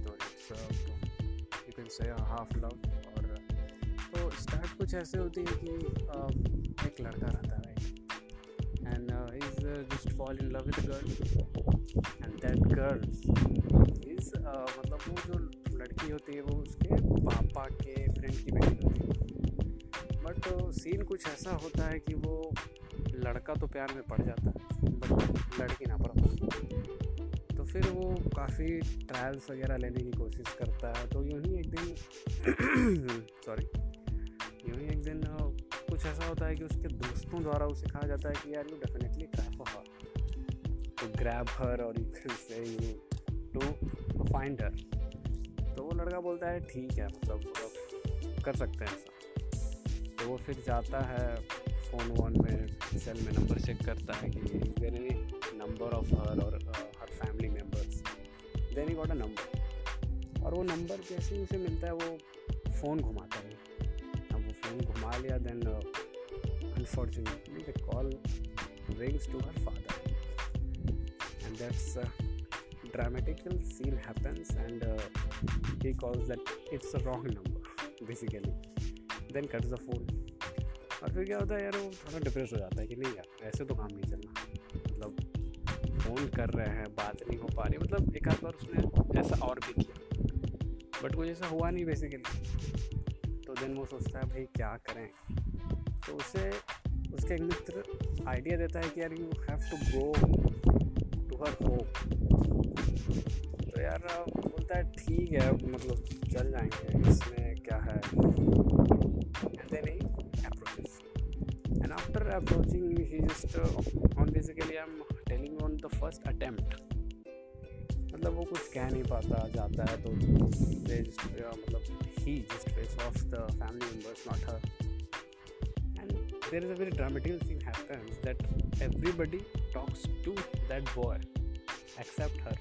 uh, you can say a half love और तो start कुछ ऐसे होती है कि uh, एक लड़का रहता है। And is just fall in love with girl and that girl is मतलब वो जो लड़की होती है वो उसके पापा के फ्रेंड की बेटी होती है। बट सीन कुछ ऐसा होता है कि वो लड़का तो प्यार में पड़ जाता है बट लड़की ना पड़ फिर वो काफ़ी ट्रायल्स वगैरह लेने की कोशिश करता है तो यूँ ही एक दिन सॉरी यूँ ही एक दिन कुछ ऐसा होता है कि उसके दोस्तों द्वारा उसे कहा जाता है कि यार you definitely for her to grab her और यू से यू टू फाइंड हर तो वो लड़का बोलता है, ठीक है मतलब कर सकते हैं ऐसा. तो वो फिर जाता है फ़ोन वोन में सेल में नंबर चेक करता है कि नंबर ऑफ़ हर और then he got a number और वो नंबर जैसे ही उसे मिलता है, वो फ़ोन घुमाता है। अब वो फ़ोन घुमा लिया then unfortunately the call rings to her father and that's dramatical scene happens and he calls that it's a wrong number basically then cuts the phone और फिर क्या होता है यार, वो थोड़ा डिप्रेस हो जाता है कि नहीं यार, ऐसे तो काम नहीं चलना। फ़ोन कर रहे हैं, बात नहीं हो पा रही। मतलब एक आध बार उसने ऐसा और भी किया। बट कुछ ऐसा हुआ नहीं बेसिकली तो देन वो सोचता है, भाई क्या करें? तो उसे, उसके एक मित्र आइडिया देता है कि यार you have to go to her home तो यार, बोलता है, ठीक है मतलब चल जाएँगे। इसमें क्या है? He and after approaching he just on basically I am telling on the first attempt मतलब वो कुछ कह नहीं पाता, जाता है तो मतलब he just face of the family members not her and there is a very dramatical scene happens that everybody talks to that boy except her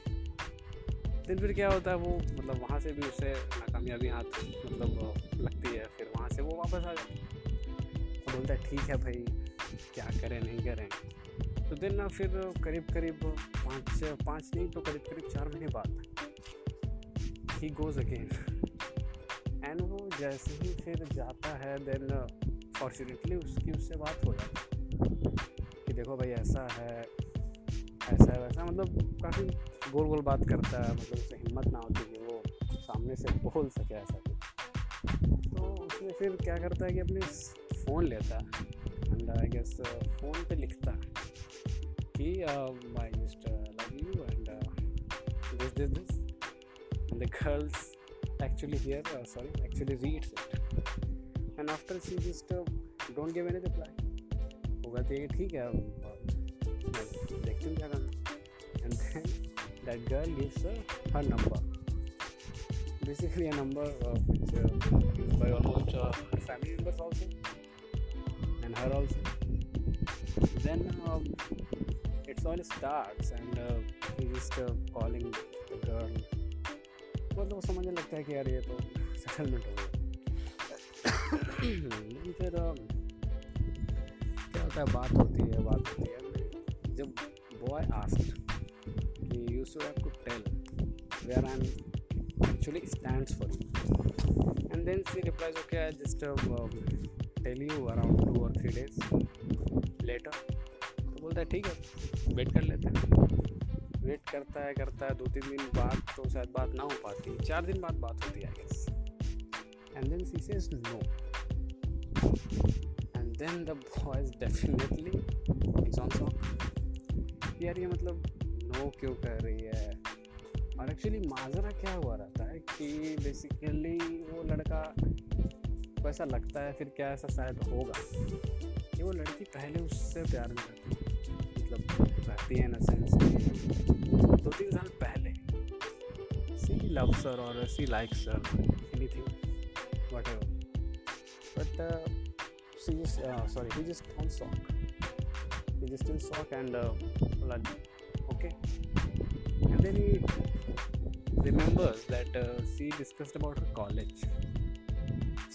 दिन फिर क्या होता है, वो मतलब वहाँ से भी उसे नाकामयाबी हाथ मतलब लगती है, फिर वहाँ से वो वापस आ जाता बोलता है, ठीक है भाई, क्या करें, नहीं करें? तो दिन ना फिर करीब करीब पाँच पाँच नहीं तो करीब करीब चार महीने बाद ही गोज़ अगेन एंड वो जैसे ही फिर जाता है देन फॉर्चुनेटली उसकी उससे बात हो जाती है कि देखो भाई ऐसा है ऐसा है, वैसा मतलब काफ़ी गोल गोल बात करता है मतलब उसे हिम्मत ना होती कि वो सामने से बोल सके ऐसा कुछ। तो उसने फिर क्या करता है कि अपने फ़ोन लेता है। एंड आई गेस फ़ोन पे लिखता है। कि I just uh, love you and uh, this this this and the girls actually hear uh, sorry actually reads it and after she just uh, don't give any reply वो कहती है कि ठीक है देखती हूँ क्या करना and then that girl gives her her number basically a number uh, which uh, used by almost uh, her family members also and her also then um, saw in the stars and uh, he just मतलब समझ लगता है कि यार ये तो settlement हो गया। लेकिन फिर uh, क्या होता है बात होती है बात होती है। जब बॉय आस्ट कि you should have to tell where I am actually stand for and then she replies okay I just tell you around two or three days later बोलता है, ठीक है? वेट कर लेते हैं। वेट करता है करता है दो तीन दिन बाद तो शायद बात ना हो पाती। चार दिन बाद बात होती है I guess and then she says no and then the boys definitely is on song यार ये मतलब नो क्यों कर रही है? और एक्चुअली माजरा क्या हुआ रहता है कि बेसिकली वो लड़का को ऐसा लगता है, फिर क्या ऐसा शायद होगा? कि वो लड़की पहले उससे प्यार में रहती है मतलब रहती है सेंस दो तीन साल पहले सी लव सर और she like sir anything whatever but she sorry he जिस shock and okay and then remember that she discussed about college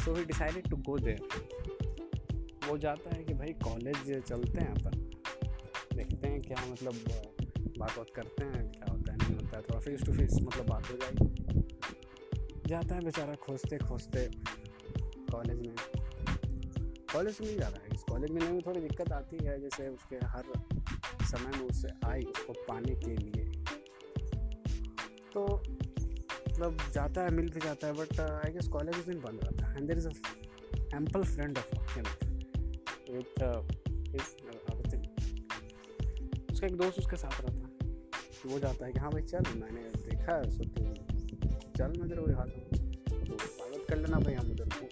so he decided to go there वो जाता है कि भाई कॉलेज चलते हैं अपन। क्या मतलब बात बात करते हैं, क्या होता है, नहीं होता है, थोड़ा फेस टू फेस मतलब बात हो जाएगी। जाता है बेचारा खोजते खोजते कॉलेज में कॉलेज मिल जाता है, इस कॉलेज में थोड़ी दिक्कत आती है, जैसे उसके हर समय में उससे आई उसको पाने के लिए। तो मतलब जाता है, मिल भी जाता है बट आई गेस कॉलेज उस दिन बंद रहता है। And there is a ample friend of with उसका एक दोस्त उसके साथ रहता है। तो वो जाता है कि हाँ भाई चल मैंने देखा है सो तू चल मैं तेरे को हूँ। तो स्वागत कर लेना भाई हम उधर को।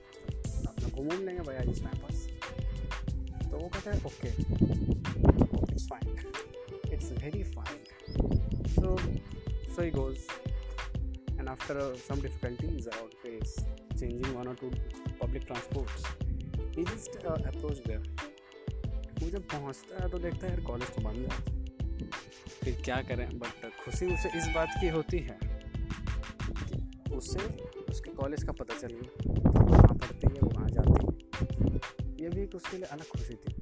अपना घूम लेंगे भाई आज इस टाइम पास तो वो कहता है okay it's fine it's very fine so so he goes after uh, some difficulties around face changing one or two public transports. He just uh, वो जब पहुँचता है तो देखता है यार कॉलेज तो बंद है। फिर क्या करें? बट खुशी उसे इस बात की होती है कि उसे उसके कॉलेज का पता चल गया। वहाँ पढ़ती है, वहाँ जाती है। ये भी एक उसके लिए अलग खुशी थी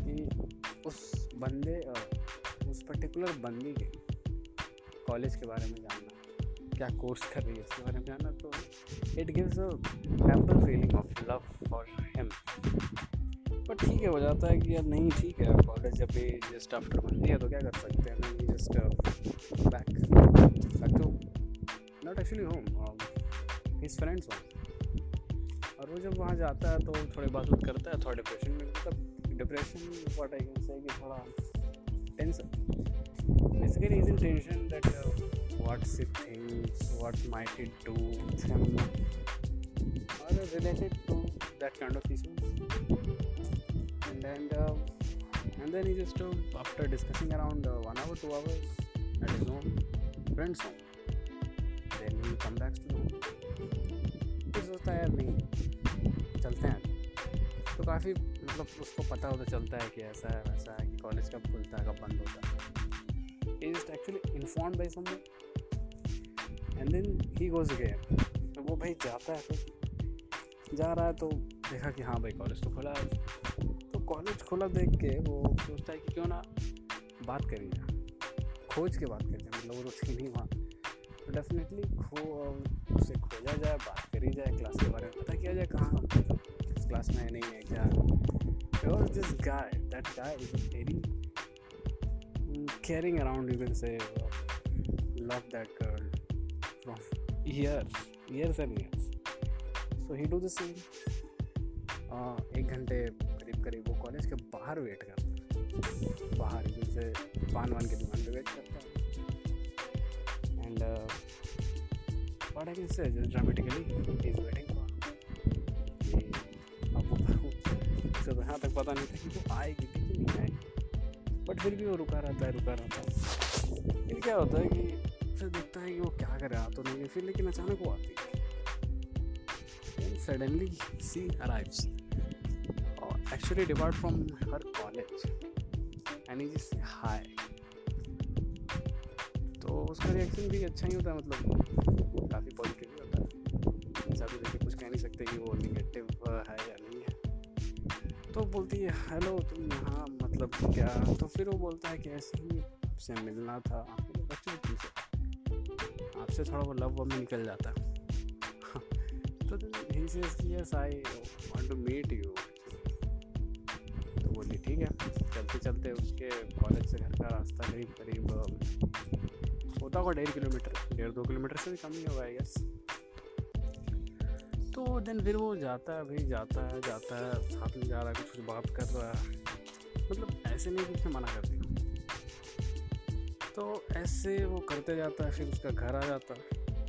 कि उस बंदे उस पर्टिकुलर बंदी के कॉलेज के बारे में जानना, क्या कोर्स कर रही है उसके बारे में जानना तो it gives a ample feeling of love for him but ठीक है हो जाता है कि यार नहीं ठीक है कॉलेज जब भी जस्ट आफ्टर बनती है तो क्या कर सकते हैं? नहीं just back back to not actually home his friends home और वो जब वहाँ जाता है तो थोड़ी बात उत करता है थोड़ा डिप्रेशन में मतलब depression what I can say कि थोड़ा tension basically is in tension that what's it thinks, what might it do with him, or related to that kind issues. And uh, and then he just uh, after discussing around uh, one hour, two hours at his home, friend's home, then he come back to home. फिर सोचता है यार नहीं। चलते हैं। तो काफ़ी मतलब उसको पता होता चलता है कि ऐसा है वैसा है कि कॉलेज कब खुलता है कब बंद होता है। Is actually inform by some and then he goes again तो वो भाई जाता है फिर जा रहा है तो देखा कि हाँ भाई कॉलेज तो खुला है। तो कॉलेज खुला देख के वो सोचता है कि क्यों ना बात करी। जाए खोज के बात करते हैं मतलब तो नहीं वहाँ। तो डेफिनेटली खो उससे खोजा जाए बात करी जाए क्लास के बारे में पता किया जाए कहाँ किस क्लास में है नहीं है क्या? और this guy that guy is very caring around you can say love that girl from years years and years. So he do the uh, एक घंटे करीब वो कॉलेज के बाहर वेट करता है। बाहर जैसे पान वान की दुकान पे वेट करता है। एंड व्हाट आई से ड्रामेटिकली इज़ वेटिंग तो यहाँ तक पता नहीं था कि वो आएगी कि नहीं आएगी। बट फिर भी वो रुका रहता है, रुका रहता है। फिर क्या होता है कि फिर देखता है कि वो क्या कर रहा तो नहीं फिर लेकिन अचानक वो आती है। Suddenly she arrives actually depart from her college and is say hi तो उसका रिएक्शन भी अच्छा ही होता है मतलब काफ़ी पॉजिटिव ही होता है। ऐसा देखिए कुछ कह नहीं सकते कि वो निगेटिव है या नहीं है। तो बोलती है, हेलो, तुम यहाँ मतलब क्या? तो फिर वो बोलता है कि ऐसे ही से मिलना था। बच्चों तुमसे आपसे थोड़ा वो लव में निकल जाता। है तो he says yes I want to meet you बोली ठीक है। चलते चलते उसके कॉलेज से घर का रास्ता करीब करीब होता होगा डेढ़ किलोमीटर। डेढ़ दो किलोमीटर से भी कम ही होगा आई तो देन फिर वो जाता है भाई जाता है जाता है, साथ में जा रहा है, कुछ बात कर रहा है। मतलब ऐसे नहीं कि उसने मना कर दिया। तो ऐसे वो करते जाता है, फिर उसका घर आ जाता है।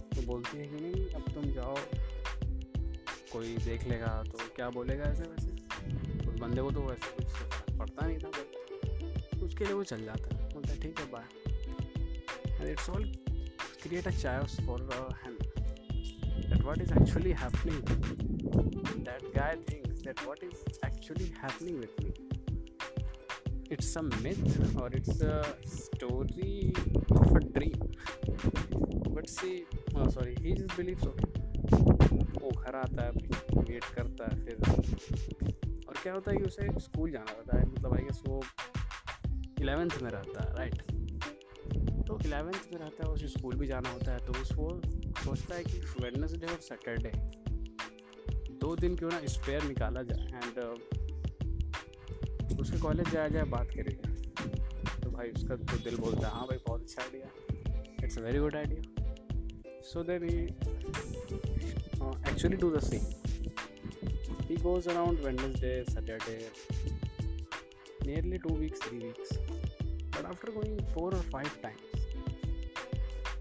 तो बोलती है कि नहीं, अब तुम जाओ, कोई देख लेगा तो क्या बोलेगा ऐसे वैसे? बंदे को तो वैसे कुछ पड़ता नहीं था बट उसके लिए वो चल जाता है। बोलता है, ठीक है bye it's all create a choice for hand that what is actually happening that guy thinks that what is actually happening with me it's a myth or it's a story of a dream but she sorry he believe so वो घर आता है gate करता है, फिर और क्या होता है कि उसे स्कूल जाना रहता है मतलब आई गेस वो इलेवेंथ में रहता है राइट तो इलेवेंथ में रहता है उसे स्कूल भी जाना होता है तो उस वो सोचता है कि वेडनेसडे और सैटरडे दो दिन क्यों ना स्पेयर निकाला जाए एंड uh, उसके कॉलेज जाया जाए बात करेगा तो भाई उसका तो दिल बोलता है हाँ भाई बहुत अच्छा idea it's a very good idea so then actually do the same he goes around Wednesday, Saturday, nearly two weeks, three weeks. But after going four or five times,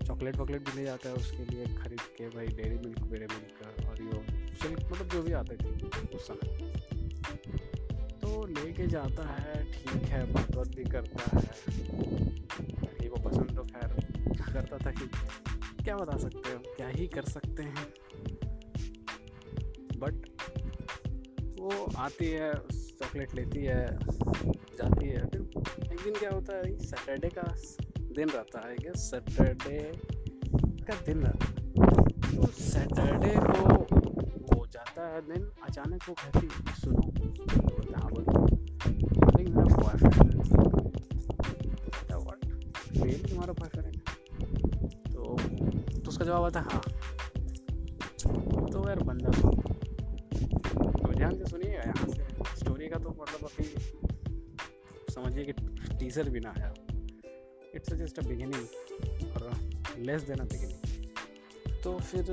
chocolate वॉकलेट भी ले जाता है उसके लिए खरीद के भाई डेरी मिल्क वेरे milk और यो सिल्क मतलब जो भी आते थे उस समय। तो लेके जाता है ठीक है बात भी करता है। लड़की वो पसंद तो खैर करता था कि क्या बता सकते हो? क्या ही कर सकते हैं? बट वो आती है चॉकलेट लेती है जाती है। फिर एक दिन क्या होता है सैटरडे का दिन रहता है क्या सैटरडे का दिन रहता है। तो सैटरडे को वो जाता है दिन अचानक वो कहती सुनो तो हाँ मेरा बॉयफ्रेंड है। तुम्हारा बॉयफ्रेंड तो, तो उसका जवाब आता है हाँ। तो यार बंदा ध्यान से सुनिएगा यहाँ से स्टोरी का तो मतलब अभी समझिए कि टीजर भी ना आया इट्स जस्ट अ बिगिनिंग और लेस देन अ बिगिनिंग तो फिर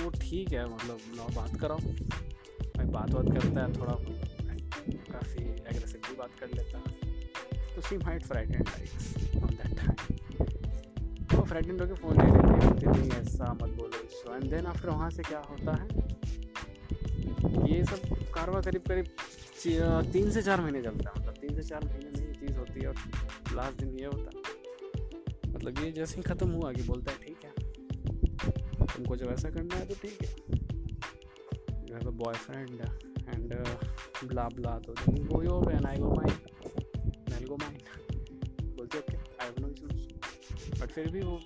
वो ठीक है मतलब लो बात कराओ भाई बात बात करता है, थोड़ा काफ़ी एग्रेसिवली बात कर लेता तो she might frightened like on that time तो फ्राइटेंड होकर फ़ोन ले लेते हैं ऐसा मत बोलो। इसको एंड देन आफ्टर वहाँ से क्या होता है? कारवा करीब करीब तीन से चार महीने चलता है। मतलब तीन से चार महीने में ये चीज़ होती है और लास्ट दिन ये होता है। मतलब ये जैसे ही ख़त्म हुआ कि बोलता है, ठीक है, तुमको जब ऐसा करना है तो ठीक है। You boyfriend and blah blah तो go your and I go mind I go mind बोलते okay I have no issues but फिर भी वो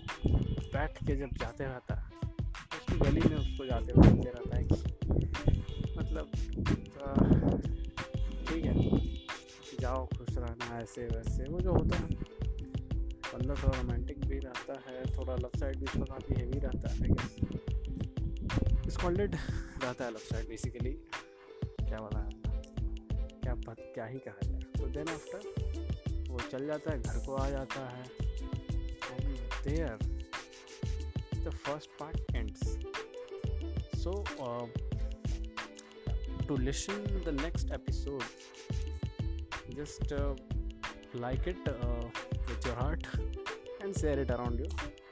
बैठ के जब जाते रहता है, उसकी गली में उसको जाते हुए रहता है कि मतलब ठीक है। जाओ, खुश रहना, ऐसे वैसे। वो जो होता है, बंदा थोड़ा रोमांटिक भी रहता है, थोड़ा लव साइड भी इसका काफ़ी हेवी रहता है गेस स्कॉल्डेड रहता है लव साइड बेसिकली क्या बोला क्या पत क्या ही कहा जाए। तो देन आफ्टर वो चल जाता है, घर को आ जाता है। There the first part ends so to listen the next episode. Just uh, like it uh, with your heart and share it around your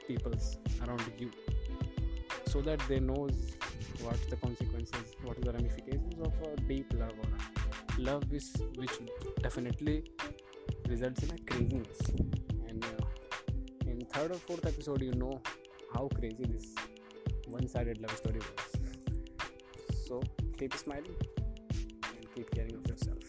peoples around you so that they knows what the consequences what are the ramifications of a deep love or love is which definitely results in a craziness. And uh, in third or fourth episode you know how crazy this one-sided love story was. So keep smiling and keep caring of yourself